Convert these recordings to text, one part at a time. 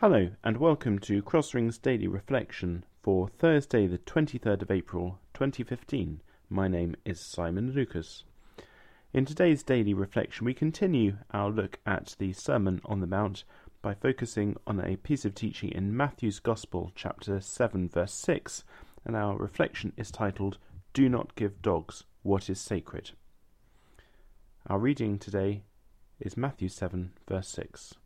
Hello, and welcome to Crossring's Daily Reflection for Thursday, the 23rd of April 2015. My name is Simon Lucas. In today's daily reflection, we continue our look at the Sermon on the Mount by focusing on a piece of teaching in Matthew's Gospel, chapter 7, verse 6, and our reflection is titled, Do Not Give Dogs What is Sacred. Our reading today is Matthew 7, verse 6.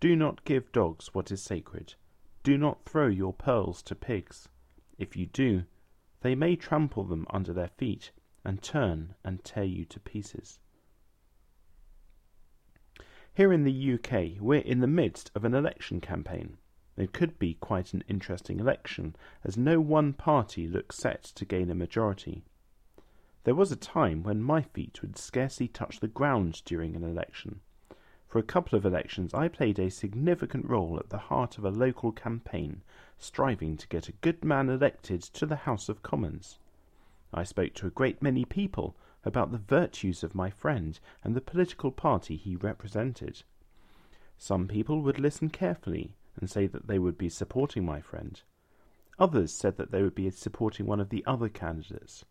Do not give dogs what is sacred. Do not throw your pearls to pigs. If you do, they may trample them under their feet and turn and tear you to pieces. Here in the UK, we're in the midst of an election campaign. It could be quite an interesting election, as no one party looks set to gain a majority. There was a time when my feet would scarcely touch the ground during an election. For a couple of elections, I played a significant role at the heart of a local campaign, striving to get a good man elected to the House of Commons. I spoke to a great many people about the virtues of my friend and the political party he represented. Some people would listen carefully and say that they would be supporting my friend. Others said that they would be supporting one of the other candidates.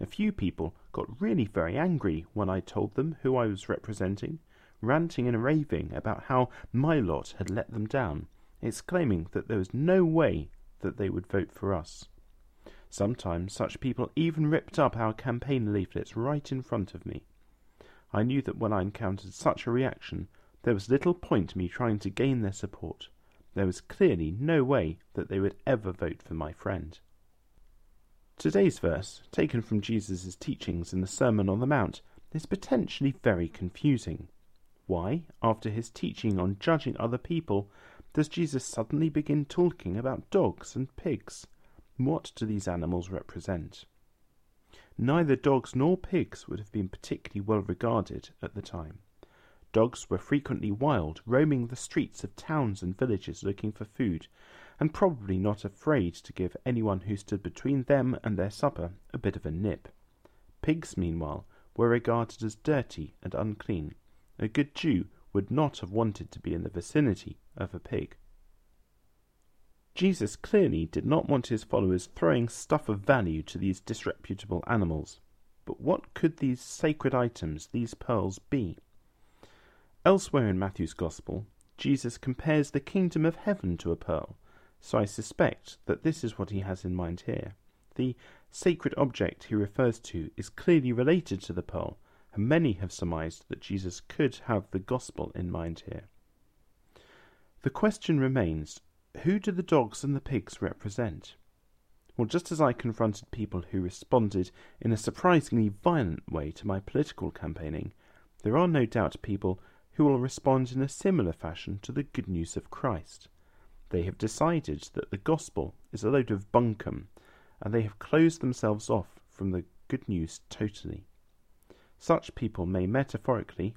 A few people got really very angry when I told them who I was representing ranting and raving about how my lot had let them down, exclaiming that there was no way that they would vote for us. Sometimes such people even ripped up our campaign leaflets right in front of me. I knew that when I encountered such a reaction, there was little point me trying to gain their support. There was clearly no way that they would ever vote for my friend. Today's verse, taken from Jesus' teachings in the Sermon on the Mount, is potentially very confusing. Why, after his teaching on judging other people, does Jesus suddenly begin talking about dogs and pigs? What do these animals represent? Neither dogs nor pigs would have been particularly well regarded at the time. Dogs were frequently wild, roaming the streets of towns and villages looking for food, and probably not afraid to give anyone who stood between them and their supper a bit of a nip. Pigs, meanwhile, were regarded as dirty and unclean, a good Jew would not have wanted to be in the vicinity of a pig. Jesus clearly did not want his followers throwing stuff of value to these disreputable animals. But what could these sacred items, these pearls, be? Elsewhere in Matthew's Gospel, Jesus compares the kingdom of heaven to a pearl, so I suspect that this is what he has in mind here. The sacred object he refers to is clearly related to the pearl, and many have surmised that Jesus could have the gospel in mind here. The question remains who do the dogs and the pigs represent? Well, just as I confronted people who responded in a surprisingly violent way to my political campaigning, there are no doubt people who will respond in a similar fashion to the good news of Christ. They have decided that the gospel is a load of bunkum, and they have closed themselves off from the good news totally. Such people may metaphorically,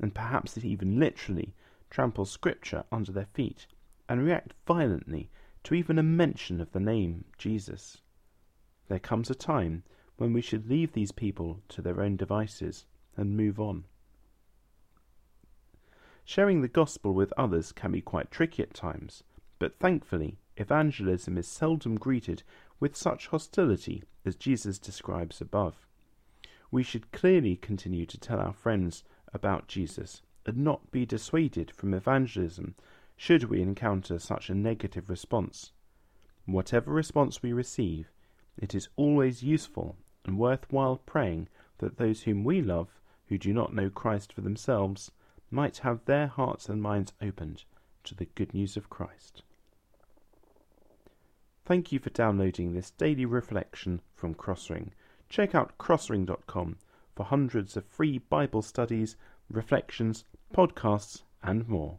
and perhaps even literally, trample Scripture under their feet and react violently to even a mention of the name Jesus. There comes a time when we should leave these people to their own devices and move on. Sharing the gospel with others can be quite tricky at times, but thankfully, evangelism is seldom greeted with such hostility as Jesus describes above we should clearly continue to tell our friends about Jesus and not be dissuaded from evangelism should we encounter such a negative response. Whatever response we receive, it is always useful and worthwhile praying that those whom we love, who do not know Christ for themselves, might have their hearts and minds opened to the good news of Christ. Thank you for downloading this daily reflection from Crossring. Check out crossring.com for hundreds of free Bible studies, reflections, podcasts, and more.